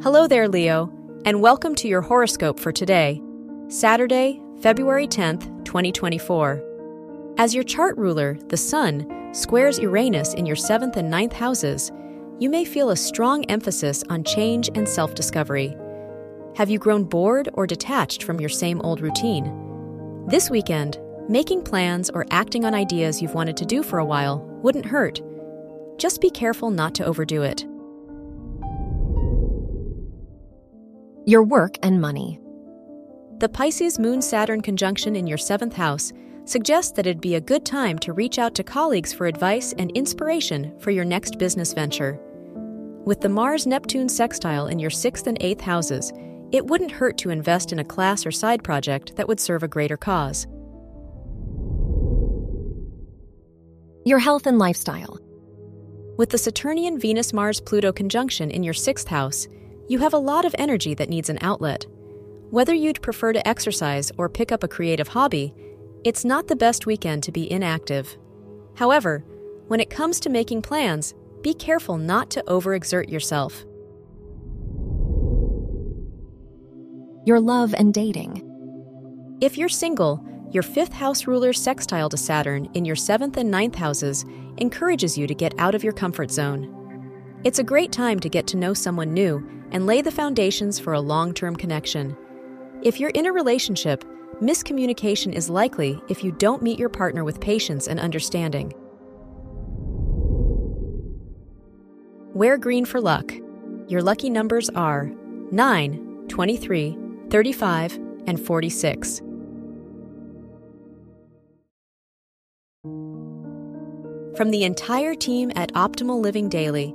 Hello there, Leo, and welcome to your horoscope for today, Saturday, February 10th, 2024. As your chart ruler, the Sun, squares Uranus in your 7th and ninth houses, you may feel a strong emphasis on change and self discovery. Have you grown bored or detached from your same old routine? This weekend, making plans or acting on ideas you've wanted to do for a while wouldn't hurt. Just be careful not to overdo it. Your work and money. The Pisces Moon Saturn conjunction in your seventh house suggests that it'd be a good time to reach out to colleagues for advice and inspiration for your next business venture. With the Mars Neptune sextile in your sixth and eighth houses, it wouldn't hurt to invest in a class or side project that would serve a greater cause. Your health and lifestyle. With the Saturnian Venus Mars Pluto conjunction in your sixth house, you have a lot of energy that needs an outlet. Whether you'd prefer to exercise or pick up a creative hobby, it's not the best weekend to be inactive. However, when it comes to making plans, be careful not to overexert yourself. Your love and dating. If you're single, your fifth house ruler sextile to Saturn in your seventh and ninth houses encourages you to get out of your comfort zone. It's a great time to get to know someone new and lay the foundations for a long term connection. If you're in a relationship, miscommunication is likely if you don't meet your partner with patience and understanding. Wear green for luck. Your lucky numbers are 9, 23, 35, and 46. From the entire team at Optimal Living Daily,